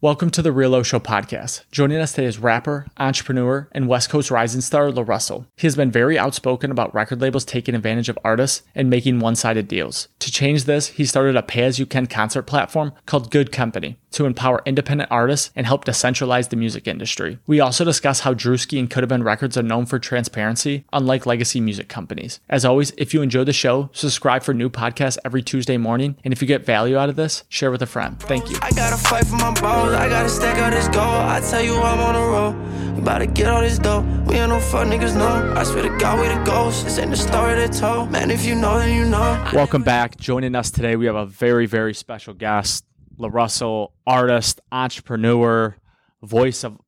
Welcome to the Real O Show podcast. Joining us today is rapper, entrepreneur, and West Coast rising star LaRussell. He has been very outspoken about record labels taking advantage of artists and making one sided deals. To change this, he started a pay as you can concert platform called Good Compenny to empower independent artists and help decentralize the music industry. We also discuss how Druski and Coulda Been Records are known for transparency, unlike legacy music companies. As always, if you enjoy the show, subscribe for new podcasts every Tuesday morning. And if you get value out of this, share with a friend. Thank you. I gotta fight for my balls, I gotta stack out this gold. I tell you I'm on road. We about to get all this dough. We ain't no fuck niggas, no. I swear to God, we the ghosts. This ain't the story they told. Man, if you know, then you know. Welcome back. Joining us today, we have a very, very special guest. LaRussell, artist, entrepreneur, voice of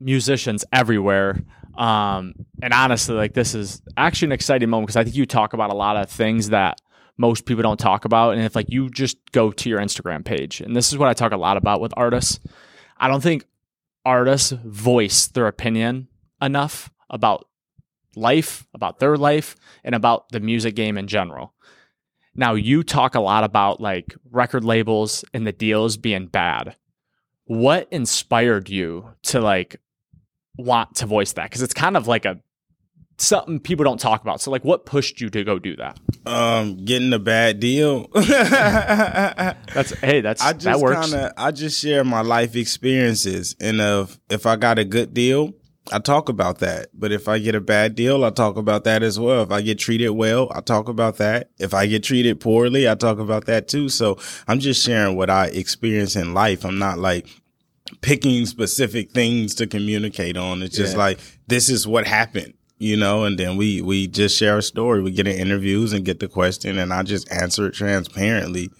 musicians everywhere. Um, and honestly, like this is actually an exciting moment because I think you talk about a lot of things that most people don't talk about. And if like you just go to your Instagram page, and this is what I talk a lot about with artists, I don't think artists voice their opinion enough about life, about their life, and about the music game in general. Now, you talk a lot about like record labels and the deals being bad. What inspired you to like want to voice that? Because it's kind of like a something people don't talk about. So, like, what pushed you to go do that? Um, getting a bad deal. That's hey, that's I that just works. kind of I just share my life experiences, and if if I got a good deal, I talk about that. But if I get a bad deal, I talk about that as well. If I get treated well, I talk about that. If I get treated poorly, I talk about that too. So I'm just sharing what I experience in life. I'm not like picking specific things to communicate on. It's just Yeah. like this is what happened. You know, and then we we just share a story. We get in interviews and get the question, and I just answer it transparently.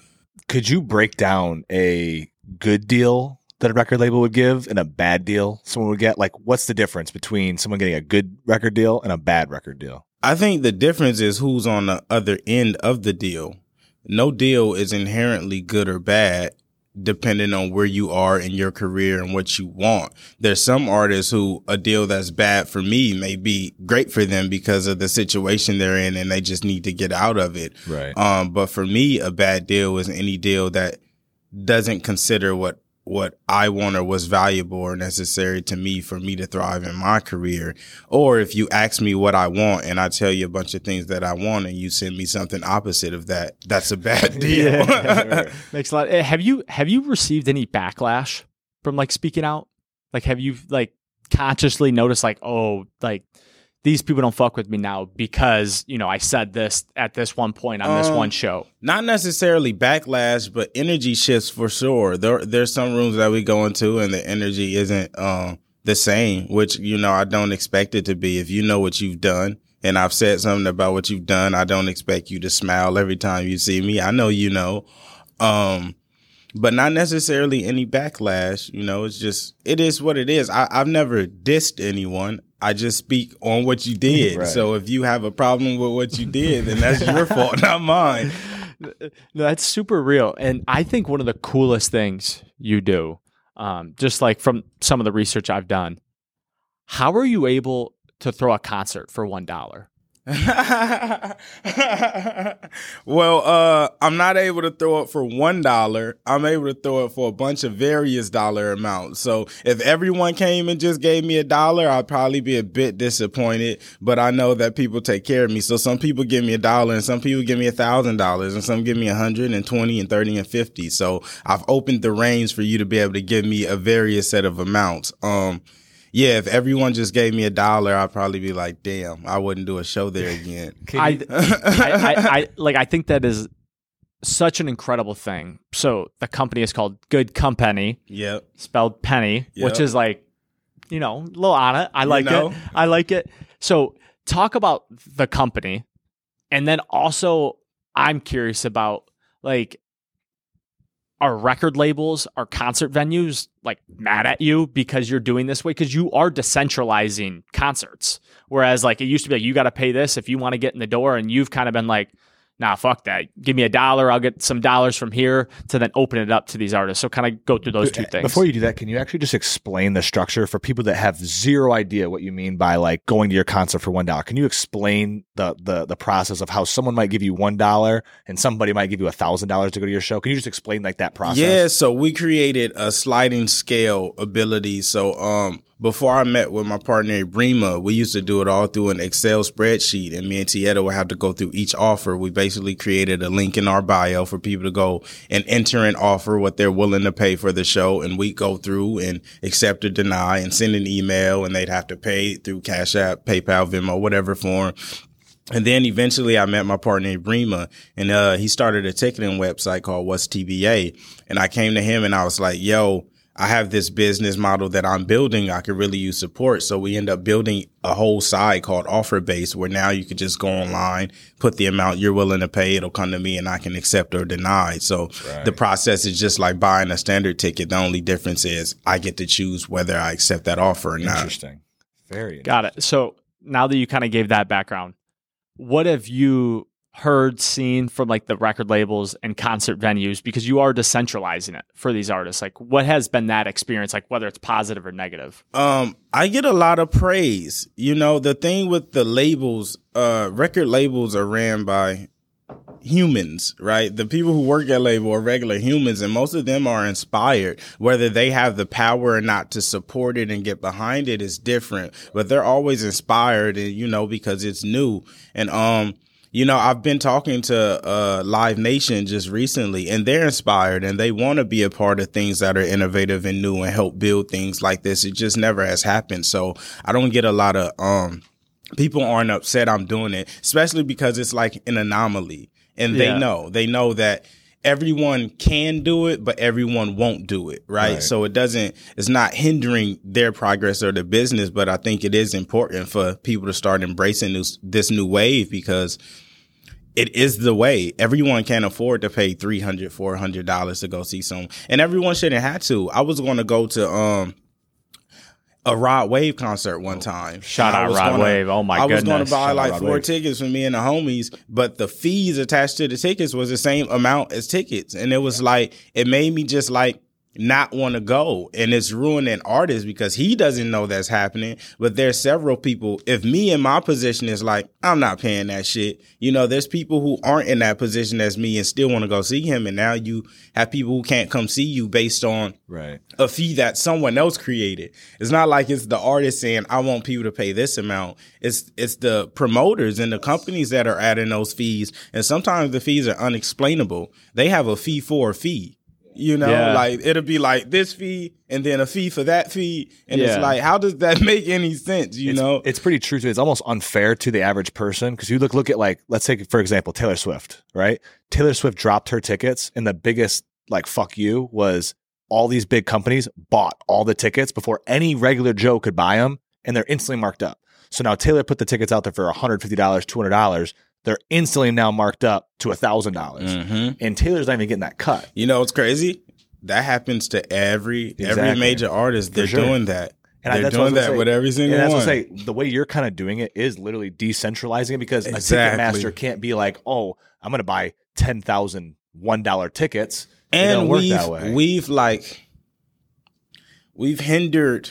Could you break down a good deal that a record label would give and a bad deal someone would get? Like, what's the difference between someone getting a good record deal and a bad record deal? I think the difference is who's on the other end of the deal. No deal is inherently good or bad depending on where you are in your career and what you want. There's some artists who a deal that's bad for me may be great for them because of the situation they're in and they just need to get out of it. Right. Um, but for me, a bad deal is any deal that doesn't consider what what I want or what's valuable or necessary to me for me to thrive in my career. Or if you ask me what I want and I tell you a bunch of things that I want and you send me something opposite of that, that's a bad deal. Makes a lot. eh, Have you have you received any backlash from like speaking out? Like, have you like consciously noticed like, oh, like these people don't fuck with me now because you know I said this at this one point on this Um, one show. Not necessarily backlash, but energy shifts for sure. There, there's some rooms that we go into and the energy isn't um, the same, which you know I don't expect it to be. If you know what you've done, and I've said something about what you've done, I don't expect you to smile every time you see me. I know you know, um, but not necessarily any backlash. You know, it's just it is what it is. I, I've never dissed anyone. I just speak on what you did. Right. So if you have a problem with what you did, then that's your fault, not mine. No, that's super real. And I think one of the coolest things you do, um, just like from some of the research I've done, how are you able to throw a concert for one dollar? well, uh, I'm not able to throw it for one dollar. I'm able to throw it for a bunch of various dollar amounts. So if everyone came and just gave me a dollar, I'd probably be a bit disappointed. But I know that people take care of me. So some people give me a dollar and some people give me a thousand dollars and some give me a hundred and twenty and thirty and fifty. So I've opened the range for you to be able to give me a various set of amounts. Um, yeah, if everyone just gave me a dollar, I'd probably be like, damn, I wouldn't do a show there again. I, I, I, I like I think that is such an incredible thing. So the company is called Good Compenny, Yep. spelled penny, Yep. which is like, you know, a little on it. I like know? it. I like it. So talk about the company. And then also I'm curious about like are record labels, are concert venues like mad at you because you're doing this way? Because you are decentralizing concerts. Whereas like it used to be like you got to pay this if you want to get in the door, and you've kind of been like, nah, fuck that. Give me a dollar, I'll get some dollars from here to then open it up to these artists. So kind of go through those two things. Before you do that, can you actually just explain the structure for people that have zero idea what you mean by like going to your concert for one dollar? Can you explain the the the process of how someone might give you one dollar and somebody might give you a thousand dollars to go to your show? Can you just explain like that process? Yeah, so we created a sliding scale ability. So um before I met with my partner Brima, we used to do it all through an Excel spreadsheet, and me and Tieta would have to go through each offer. We basically created a link in our bio for people to go and enter an offer, what they're willing to pay for the show, and we'd go through and accept or deny and send an email, and they'd have to pay through Cash App, PayPal, Venmo, whatever form. And then eventually I met my partner Brima and uh, he started a ticketing website called What's TBA. And I came to him and I was like, yo, I have this business model that I'm building. I could really use support. So we end up building a whole site called Offer Base where now you can just go online, put the amount you're willing to pay. It'll come to me and I can accept or deny. So Right. the process is just like buying a standard ticket. The only difference is I get to choose whether I accept that offer or not. Interesting. Very Got it. So now that you kind of gave that background, what have you heard, seen from like the record labels and concert venues? Because you are decentralizing it for these artists. Like, what has been that experience? Like, whether it's positive or negative? Um, I get a lot of praise. You know, the thing with the labels, uh, record labels are ran by humans, right? The people who work at label are regular humans and most of them are inspired. Whether they have the power or not to support it and get behind it is different, but they're always inspired and, you know, because it's new. And, um, you know, I've been talking to uh, Live Nation just recently, and they're inspired and they want to be a part of things that are innovative and new and help build things like this. It just never has happened. So I don't get a lot of um, people aren't upset I'm doing it, especially because it's like an anomaly, and Yeah. they know they know that everyone can do it, but everyone won't do it, right? Right. So it doesn't, it's not hindering their progress or the business, but I think it is important for people to start embracing this, this new wave because it is the way. Everyone can't afford to pay $300, $400 to go see some, and everyone shouldn't have to. I was going to go to, um, a Rod Wave concert one oh, time. Shout out Rod gonna- Wave. Oh my god. I was going to buy like Rod four Wave. tickets for me and the homies, but the fees attached to the tickets was the same amount as tickets. And it was like, it made me just like not want to go. And it's ruining artists because he doesn't know that's happening. But there's several people. If me in my position is like, I'm not paying that shit, you know, there's people who aren't in that position as me and still want to go see him. And now you have people who can't come see you based on Right. a fee that someone else created. It's not like it's the artist saying, I want people to pay this amount. It's it's the promoters and the companies that are adding those fees. And sometimes the fees are unexplainable. They have a fee for a fee. You know, yeah. like it'll be like this fee and then a fee for that fee. And yeah. it's like, how does that make any sense? You it's, know, it's pretty true. too. It's almost unfair to the average person because you look, look at like, let's take, for example, Taylor Swift, right? Taylor Swift dropped her tickets and the biggest like fuck you was all these big companies bought all the tickets before any regular Joe could buy them and they're instantly marked up. So now Taylor put the tickets out there for $150, $200. They're instantly now marked up to a thousand dollars, Mhm. and Taylor's not even getting that cut. You know, what's crazy. That happens to every every Exactly. major artist. They're sure. doing that. And I- They're that's what I was doing gonna that say. with every single And that's one. what I say. The way you're kind of doing it is literally decentralizing it because Exactly. a Ticketmaster can't be like, oh, I'm going to buy 10,000 $1 tickets. It and don't work we've that way. we've like we've hindered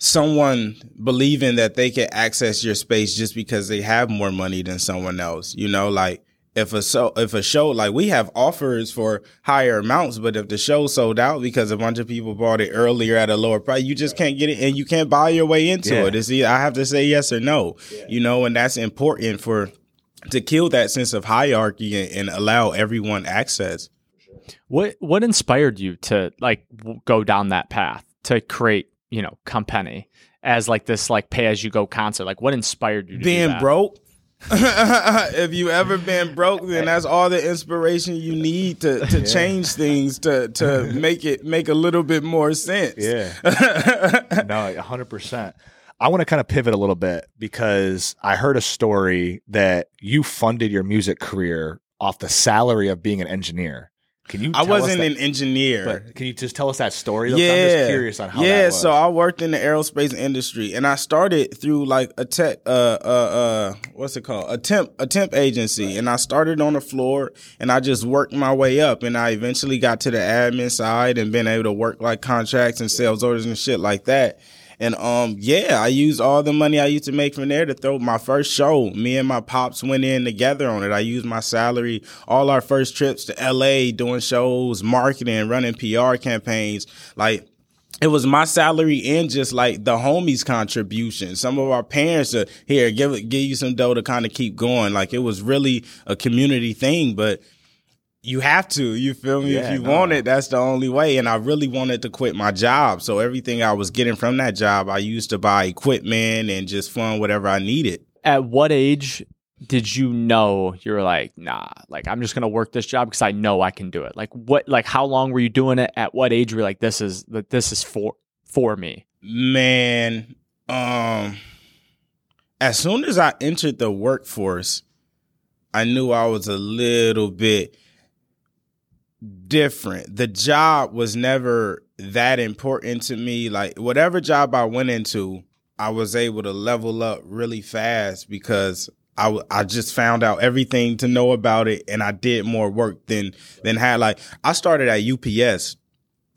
someone believing that they can access your space just because they have more money than someone else. You know, like if a so if a show like we have offers for higher amounts, but if the show sold out because a bunch of people bought it earlier at a lower price, you just can't get it and you can't buy your way into Yeah. it. It's either I have to say yes or no. You know, and that's important for to kill that sense of hierarchy and, and allow everyone access. What what inspired you to like w- go down that path to create you know Company as like this like pay as you go concert? Like what inspired you to being broke. if you ever been broke, then that's all the inspiration you need to, to change things to to make it make a little bit more sense. Yeah. no, 100%. I want to kind of pivot a little bit because I heard a story that you funded your music career off the salary of being an engineer. Can you? I wasn't that- an engineer. But can you just tell us that story? Yeah, I'm just curious on how. yeah. that was. Yeah, so I worked in the aerospace industry, and I started through like a tech, uh, uh, uh, what's it called? A temp, a temp agency, and I started on the floor, and I just worked my way up, and I eventually got to the admin side, and been able to work like contracts and sales orders and shit like that. And um, yeah, I used all the money I used to make from there to throw my first show. Me and my pops went in together on it. I used my salary, all our first trips to LA, doing shows, marketing, running PR campaigns. Like it was my salary and just like the homies contribution. Some of our parents are here, give give you some dough to kind of keep going. Like it was really a community thing, but you have to, you feel me? Yeah, if you no. want it, that's the only way. And I really wanted to quit my job. So everything I was getting from that job, I used to buy equipment and just fund whatever I needed. At what age did you know you're like, nah, like I'm just gonna work this job because I know I can do it? Like what? Like how long were you doing it? At what age were you like, this is that this is for for me? Man, um, as soon as I entered the workforce, I knew I was a little bit different. The job was never that important to me. Like whatever job I went into, I was able to level up really fast because I, I just found out everything to know about it and I did more work than than had like I started at UPS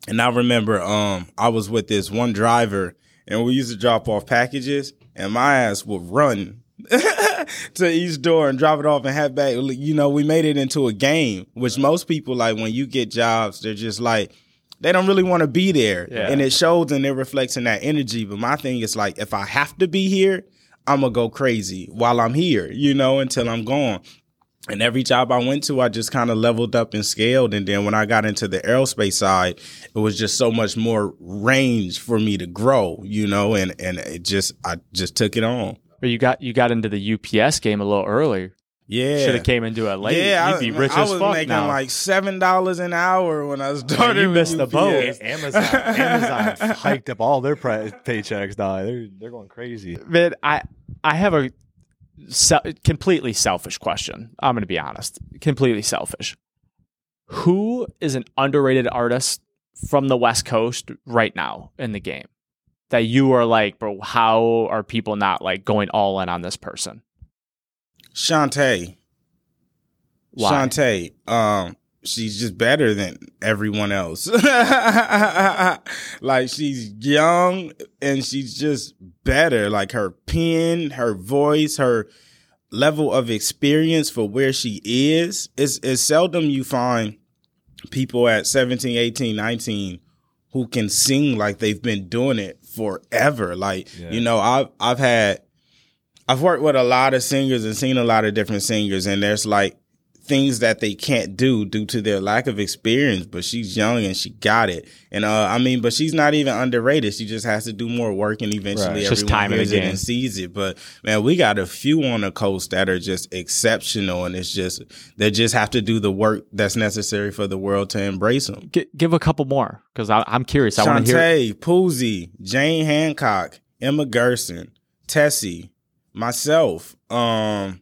and I remember um I was with this one driver and we used to drop off packages and my ass would run to each door and drop it off and head back. You know, we made it into a game, which most people like when you get jobs, they're just like they don't really want to be there. Yeah. And it shows and it reflects in that energy. But my thing is like if I have to be here, I'm gonna go crazy while I'm here, you know, until I'm gone. And every job I went to, I just kind of leveled up and scaled. And then when I got into the aerospace side, it was just so much more range for me to grow, you know, and, and it just, I just took it on. Or you got you got into the UPS game a little earlier. Yeah. Should have came into it late. Yeah, You'd I, be rich I as was fuck making now. like seven dollars an hour when I started. you with missed the boat. Amazon, Amazon hiked up all their pri- paychecks. Dog. They're they're going crazy. Man, I I have a se- completely selfish question. I'm going to be honest. Completely selfish. Who is an underrated artist from the West Coast right now in the game that you are like, bro? How are people not like going all in on this person? Shantae. Why? Shantae, um, she's just better than everyone else. like she's young and she's just better. Like her pen, her voice, her level of experience for where she is. It's, it's seldom you find people at 17, 18, 19 who can sing like they've been doing it forever. Like, Yeah. you know, I've, I've had, I've worked with a lot of singers and seen a lot of different singers and there's like things that they can't do due to their lack of experience, but she's young and she got it. And, uh, I mean, but she's not even underrated. She just has to do more work and eventually Right. Everyone time in the hears it and sees it. But man, we got a few on the coast that are just exceptional and it's just, they just have to do the work that's necessary for the world to embrace them. G- give a couple more because I'm curious. I want to hear. Poozy, Jane Hancock, Emma Gerson, Tessie, myself. Um,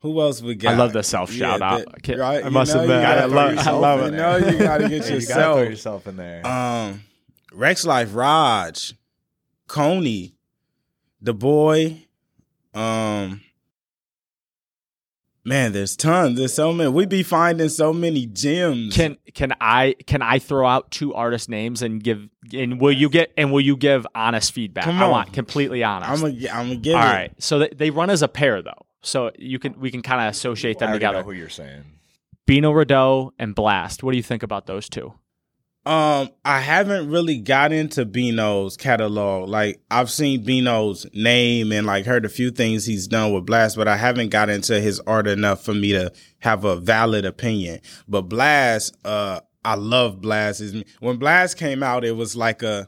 who else we got? I love the self shout out. that- right? I You must know, admit, I love, I love it. there. You gotta get Hey, you gotta throw yourself. yourself in there. Um, Rexx Life Raj, Coney, the boy. Um, man, there's tons. There's so many. We be finding so many gems. Can can I can I throw out two artist names and give and will you get and will you give honest feedback? Come I on. want completely honest. I'm gonna, I'm gonna give All it. right. So they, they run as a pair though. So you can we can kind of associate I them already know together. who you're saying. Bino Rideau and Blxst. What do you think about those two? Um, I haven't really got into Bino's catalog. Like I've seen Bino's name and like heard a few things he's done with Blxst, but I haven't got into his art enough for me to have a valid opinion. But Blxst, uh, I love Blxst. When Blast came out, it was like a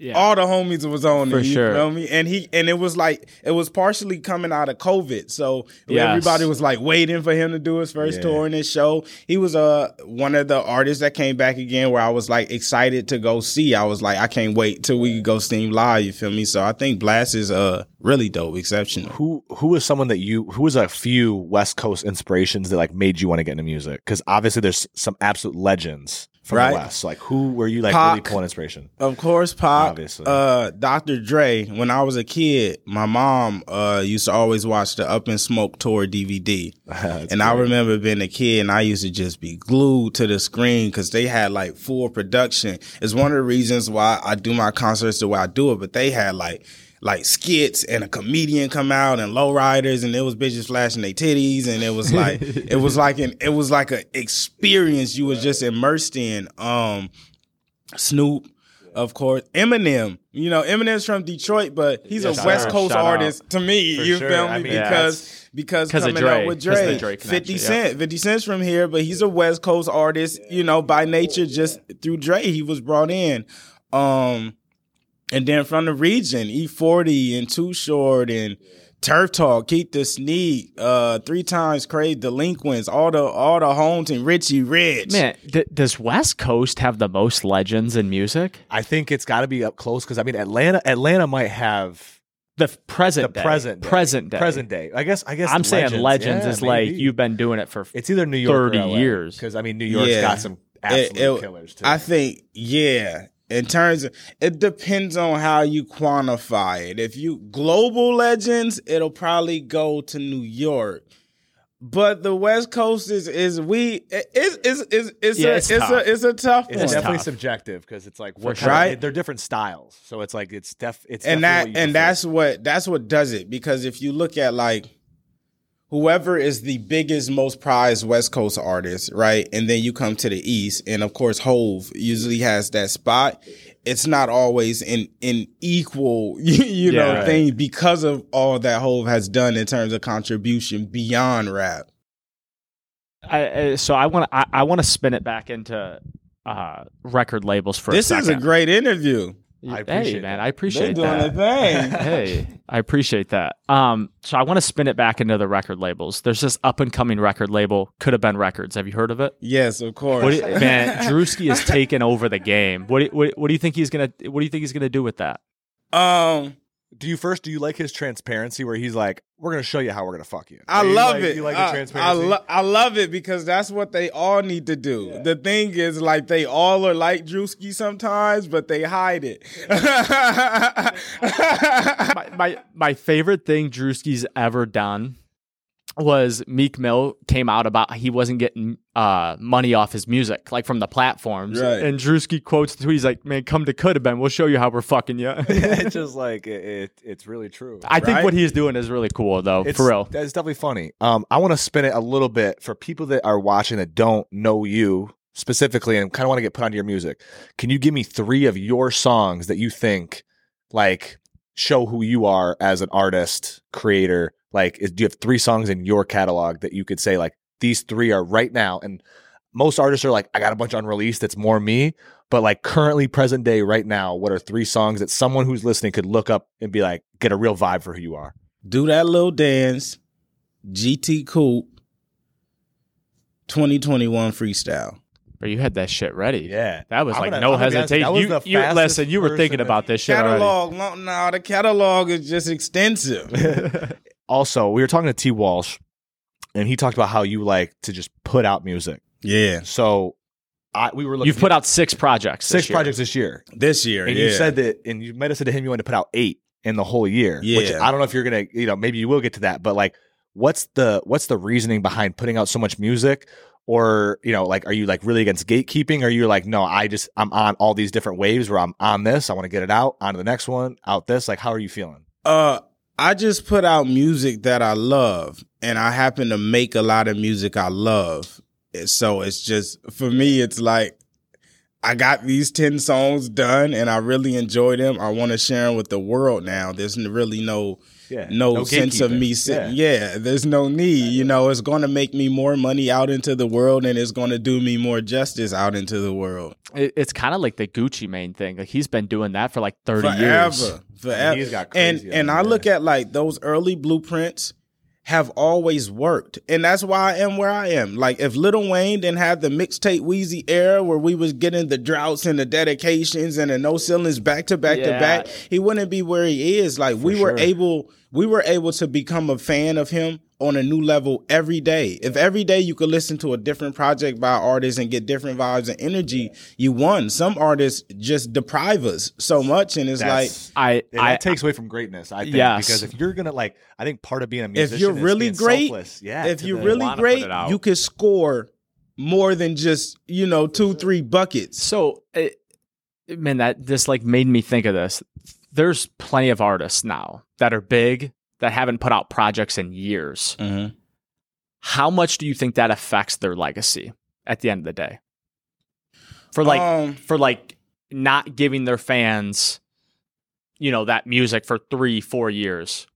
Yeah. All the homies was on For it. You sure. feel me? And he and it was like it was partially coming out of COVID, so Yes. everybody was like waiting for him to do his first Yeah. tour and his show. He was uh one of the artists that came back again, where I was like excited to go see. I was like, I can't wait till we could go steam live. You feel me? So I think Blxst is uh really dope, exceptional. Who who is someone that you who was a few West Coast inspirations that like made you want to get into music? Because obviously there's some absolute legends from Right. the West. Like who were you like Pac. really pulling inspiration? Of course, Pop. Obviously. Uh, Dr. Dre. When I was a kid, my mom uh used to always watch the Up in Smoke tour DVD, and I remember being a kid, and I used to just be glued to the screen because they had like full production. It's one of the reasons why I do my concerts the way I do it. But they had like. Like skits and a comedian come out and lowriders and it was bitches flashing their titties and it was like it was like an it was like an experience you was just immersed in. Um, Snoop, of course. Eminem. You know, Eminem's from Detroit, but he's Yes, a sir. West Coast Shout out. artist to me. For you sure. feel me? I mean, because because 'Cause of coming Dre. up with 'Cause of the Dre, Dre 50 connection, Cent. 50 Cent's from here, but he's a West Coast artist, you know, by nature, just through Dre, he was brought in. Um and then from the region, E40 and Too Short and Turf Talk, Keak da Sneak, uh, three times Crazy Delinquents, all the all the homes and Richie Rich. Man, d- does West Coast have the most legends in music? I think it's got to be up close because I mean Atlanta Atlanta might have The f- present the day. present day. present day. present day. I guess I guess I'm saying legends yeah, is like you've been doing it for. It's either New York 30 years. because I mean New York's Yeah. got some absolute It- it- killers too. I think, yeah. In terms of, it depends on how you quantify it. If you global legends, it'll probably go to New York. But the West Coast is is we it's it's it's it's Yeah, a it's it's, tough. a it's a tough it's one. Definitely tough. subjective because it's like what sure. kind of- Right. they're different styles, so it's like it's def it's and that and prefer. that's what that's what does it because if you look at like whoever is the biggest most prized west coast artist right? And then you come to the east and of course Hov usually has that spot. It's not always an in equal you, you Yeah, know right. thing because of all that Hov has done in terms of contribution beyond rap. I, so I want to I, I want to spin it back into uh, record labels for this a is a great interview I hey appreciate man, that. I they're appreciate doing that. their thing hey, I appreciate that. Um, so I want to spin it back into the record labels. There's this up and coming record label, Coulda Been Records. Have you heard of it? yes of course What do you- man, Druski has taken over the game. What do, you- what, what do you think he's gonna What do you think he's gonna do with that? um Do you first? Do you like his transparency where he's like, "We're gonna show you how we're gonna fuck you"? I you love like- it. You like I- the transparency? I, lo- I love it because that's what they all need to do. The thing is, like, they all are like Druski sometimes, but they hide it. my, my my favorite thing Druski's ever done was Meek Mill came out about he wasn't getting uh, money off his music, like from the platforms. Right. And Druski quotes the tweet, he's like, Man, come to could have been, we'll show you how we're fucking you. it's just like it, it. It's really true. I think what he's doing is really cool though, It's, for real. That's definitely funny. Um, I want to spin it a little bit for people that are watching that don't know you specifically and kind of want to get put onto your music. Can you give me three of your songs that you think like show who you are as an artist, creator? Like, is, do you have three songs in your catalog that you could say like these three are right now? And most artists are like, I got a bunch unreleased. That's more me. But like currently, present day, right now, what are three songs that someone who's listening could look up and be like, get a real vibe for who you are? do that little dance, GT Coupe, 2021 freestyle. But you had that shit ready. Yeah. That was I'm like gonna- no I'm gonna honest, hesitation. that was You, the you listen, you were thinking about this shit already. Catalog, no, no, the catalog is just extensive. also, we were talking to T. Walsh, and he talked about how you like to just put out music. yeah, So, I we were looking You've put out six projects. six this year. projects this year, this year, and yeah. you said that, and you might have said to him you wanted to put out eight in the whole year. which Yeah. I don't know if you're gonna, you know, maybe you will get to that, but like, what's the what's the reasoning behind putting out so much music? Or you know, like, are you like really against gatekeeping? Or are you like, no, I just I'm on all these different waves where I'm on this, I want to get it out, on to the next one, out this. Like, how are you feeling? Uh, I just put out music that I love, and I happen to make a lot of music I love. So it's just for me, it's like I got these 10 songs done and I really enjoy them. I want to share them with the world now. There's really no Yeah. no, No sense of me sitting. Yeah. there's no need. You know, it's going to make me more money out into the world and it's going to do me more justice out into the world. It, it's kind of like the Gucci Mane thing. Like he's been doing that for like thirty Forever. years. Forever. he's got and crazy and on I look at like those early blueprints have always worked. And that's why I am where I am. Like if Lil Wayne didn't have the mixtape Weezy era where we was getting the droughts and the dedications and the no ceilings back to back to back, he wouldn't be where he is. Like we were sure. able we were able to become a fan of him on a new level every day. If every day you could listen to a different project by artists and get different vibes and energy, you won. Some artists just deprive us so much and it's like I Yeah, I that takes away from greatness, I think. Yes. Because if you're gonna like, I think part of being a musician if you're is really being great, selfless. yeah, if you're really great, you could score more than just you know two, three buckets. So, it, man, that just like made me think of this. There's plenty of artists now that are big that haven't put out projects in years. How much do you think that affects their legacy at the end of the day? For like, Um, for like not giving their fans, you know, that music for three, four years.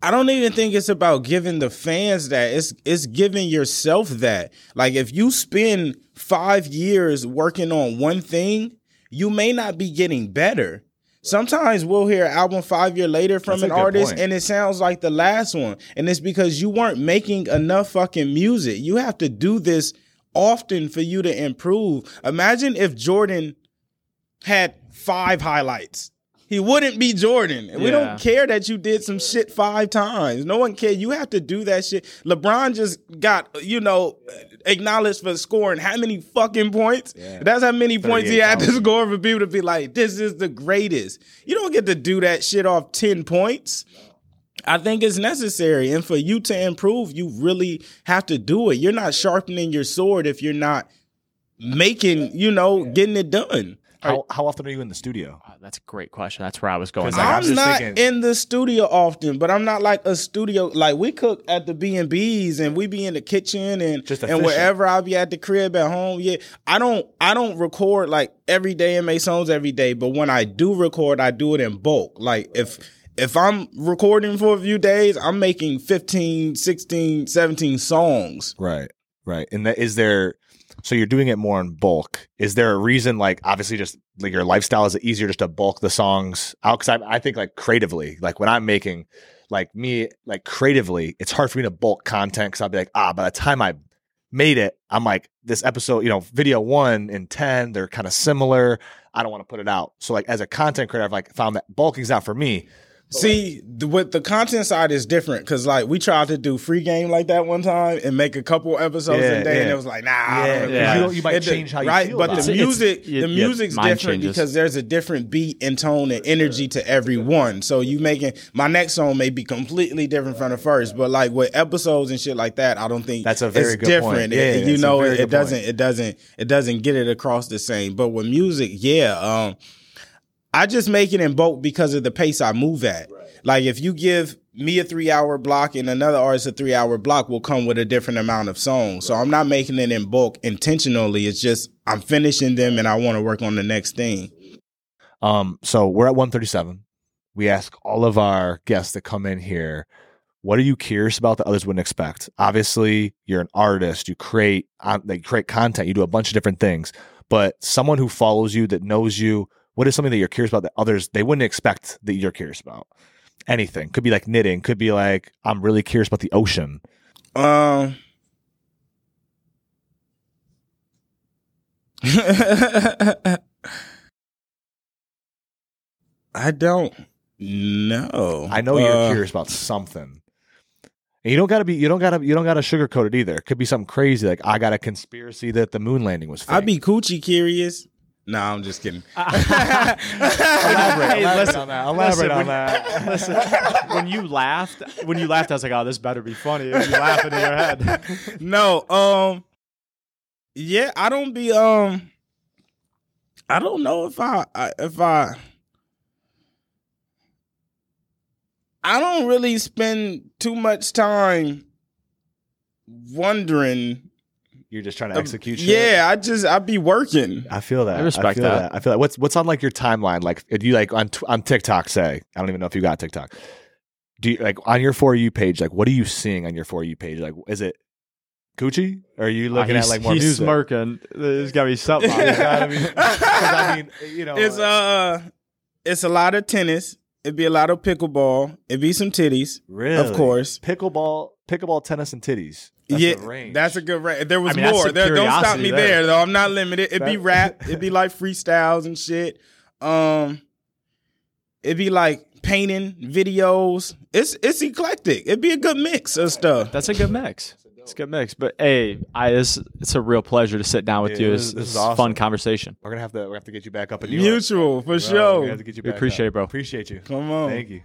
I don't even think it's about giving the fans that. It's it's giving yourself that. Like if you spend five years working on one thing, you may not be getting better. Sometimes we'll hear an album five year later from That's an artist point. and it sounds like the last one. And it's because you weren't making enough fucking music. You have to do this often for you to improve. Imagine if Jordan had five highlights. He wouldn't be Jordan. And we don't care that you did some shit five times. No one care. You have to do that shit. LeBron just got, you know, acknowledged for scoring how many fucking points? That's how many points he had to score for people to be like, this is the greatest. You don't get to do that shit off 10 points. I think it's necessary. And for you to improve, you really have to do it. You're not sharpening your sword if you're not making, you know, getting it done. How, how often are you in the studio? Uh, that's a great question. That's where I was going. like, I'm I'm just not thinking- in the studio often, but I'm not like a studio. Like we cook at the B and B's, and we be in the kitchen, and Just and wherever I'll be at the crib at home. Yeah, I don't I don't record like every day and make songs every day, but when I do record, I do it in bulk. Like if if I'm recording for a few days, I'm making 15, 16, 17 songs. Right, right. And that is there. So you're doing it more in bulk. Is there a reason? Like, obviously, just like your lifestyle is it easier just to bulk the songs out? Because I, I think like creatively, like when I'm making, like me, like creatively, it's hard for me to bulk content because I'll be like, ah, by the time I made it, I'm like, this episode, you know, video one and ten, they're kind of similar. I don't want to put it out. So like as a content creator, I've like found that bulking's not for me. See, the, with the content side is different because like we tried to do free game like that one time and make a couple episodes Yeah, a day, and it was like, nah, I Yeah, don't yeah. know. You you might It- change how you right, feel but about the it. Music, it's- the music's mind different changes. because there's a different beat and tone and energy to every one. So you making my next song may be completely different from the first, but like with episodes and shit like that, I don't think That's a very it's good different. point. It- Yeah, you it's a know, very it, good it doesn't, it doesn't, it doesn't get it across the same. But with music, yeah, um, I just make it in bulk because of the pace I move at. Like if you give me a three hour block and another artist a three hour block will come with a different amount of songs. So I'm not making it in bulk intentionally. It's just I'm finishing them and I want to work on the next thing. Um, so we're at 137. We ask all of our guests that come in here, what are you curious about that others wouldn't expect? Obviously, you're an artist. You create, um, they create content. You do a bunch of different things. But someone who follows you, that knows you, what is something that you're curious about that others they wouldn't expect that you're curious about? Anything could be like knitting. Could be like I'm really curious about the ocean. Um I don't know. I know you're Uh, curious about something. And you don't gotta be. You don't gotta. You don't gotta sugarcoat it either. It could be something crazy like I got a conspiracy that the moon landing was fake. I'd be coochie curious. No, I'm just kidding. elaborate, Hey, elaborate listen, on that. Elaborate listen, on when- that. Listen, when you laughed, when you laughed, I was like, "Oh, this better be funny." If you laughing in your head, no, um, yeah, I don't be um, I don't know if I, I if I, I don't really spend too much time wondering. You're just trying to execute. shit? Yeah, I just I'd be working. I feel that. I respect feel that. I feel that. What's what's on like your timeline? Like, do you like on on TikTok? Say, I don't even know if you got TikTok. Do you like on your for you page? Like, what are you seeing on your for you page? Like, is it Gucci? Or are you looking Ah, at like more he's music? smirking. There's got to be something. on You it. know what I mean? 'Cause I mean, you know, It's uh, it's a lot of tennis. It'd be a lot of pickleball. It'd be some titties, really, of course. pickleball, pickleball, tennis, and titties. That's yeah, that's a good range. There was I mean, more. There, don't stop me there. there. though. I'm not limited. It'd be rap. It'd be like freestyles and shit. Um, it'd be like painting videos. It's it's eclectic. It'd be a good mix of stuff. That's a good mix. It's a good mix. But hey, I it's, it's a real pleasure to sit down with Yeah, you. this It's, is- this is a awesome. fun conversation. We're gonna have to. We're have to get you back up in New York. Mutual for Bro, We're sure. have to get you We back appreciate up. it, bro. Appreciate you. Come on. Thank you.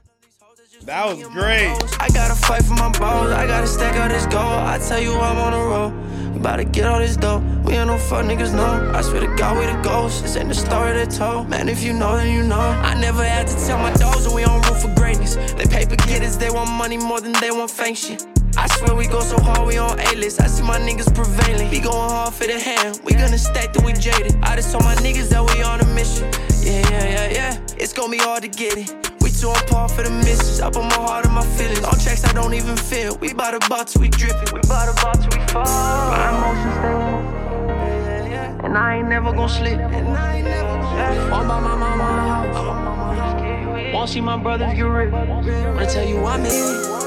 That was great. I gotta fight for my balls. I gotta stack out this gold. I tell you I'm on the road. We about to get all this dough. We ain't no fuck niggas, no. I swear to God, we the ghosts. This ain't the story they told. Man, if you know, then you know. I never had to tell my dogs that we on root for greatness. They paper getters, they want money more than they want fame shit. I swear we go so hard, we on A-list. I see my niggas prevailing. We going hard for the hand. We gonna stack till we jaded. I just told my niggas that we on a mission. Yeah, yeah, yeah, yeah. It's gonna be hard to get it. We too on par for the misses. I put my heart and my feelings. On tracks I don't even feel. We bout to bout till we drippin'. We bout to bout till we fall. My emotions stay. And I ain't never gon' slip. And I ain't never gon' slip. All by my mama house. Won't see my brothers get ripped. Wanna tell you I'm in it.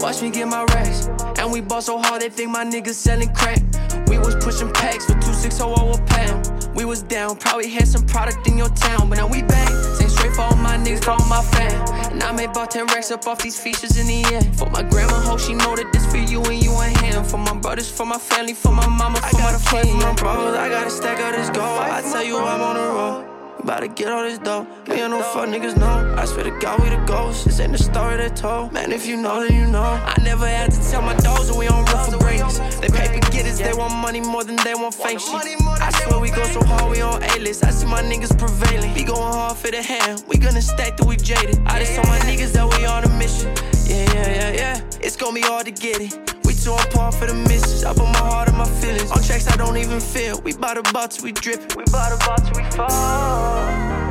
Watch me get my racks. And we ball so hard they think my niggas selling crack. We was pushing packs for 260 a pound. We was down, probably had some product in your town, but now we bang. Same straight for all my niggas, for all my fam. And I made about 10 racks up off these features in the end. For my grandma, hope she know that this for you and you and him. For my brothers, for my family, for my mama, for my fight for my bros. I gotta stack out this gold. About to get all this dough. Me and no fuck niggas know. I swear to God, we the ghosts. This ain't the story they told. Man, if you know, then you know. I never had to tell my dogs that we on rough for greatness. They paper getters, they want money more than they want fame shit. I swear we go so hard, we on A-list. I see my niggas prevailing. We going hard for the hand. We gonna stack till we jaded. I just told my niggas that we on a mission. Yeah, yeah, yeah, yeah. It's gonna be hard to get it. We too on par for the misses. I put my heart and my feelings. On tracks I don't even feel. We bout to bout we drippin'. We bout to bout we fall.